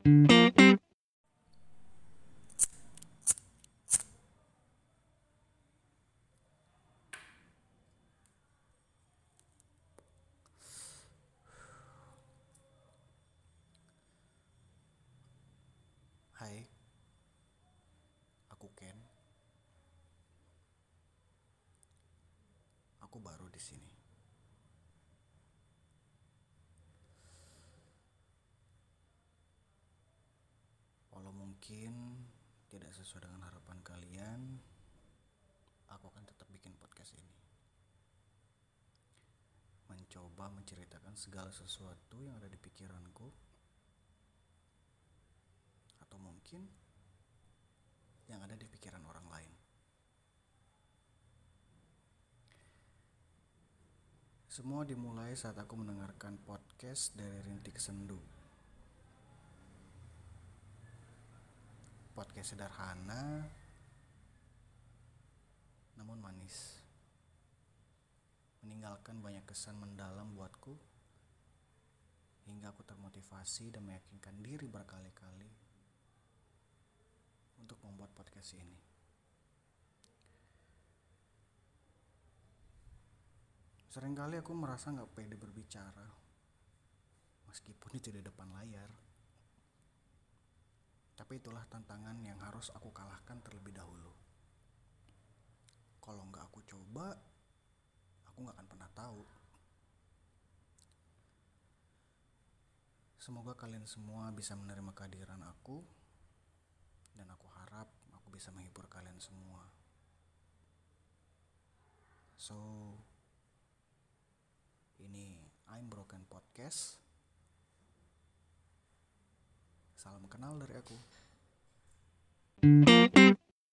Hai, aku Ken. Aku baru di sini. Walau mungkin tidak sesuai dengan harapan kalian, aku akan tetap bikin podcast ini. Mencoba menceritakan segala sesuatu yang ada di pikiranku atau mungkin yang ada di pikiran orang lain. Semua dimulai saat aku mendengarkan podcast dari Rintik Sendu. Podcast sederhana namun manis. Meninggalkan banyak kesan mendalam buatku hingga aku termotivasi dan meyakinkan diri berkali-kali untuk membuat podcast ini. Seringkali aku merasa nggak pede berbicara, meskipun itu di depan layar. Tapi itulah tantangan yang harus aku kalahkan terlebih dahulu. Kalau nggak aku coba, aku nggak akan pernah tahu. Semoga kalian semua bisa menerima kehadiran aku dan aku harap aku bisa menghibur kalian semua. So, ini I'm Broken Podcast. Salam kenal dari aku. thank you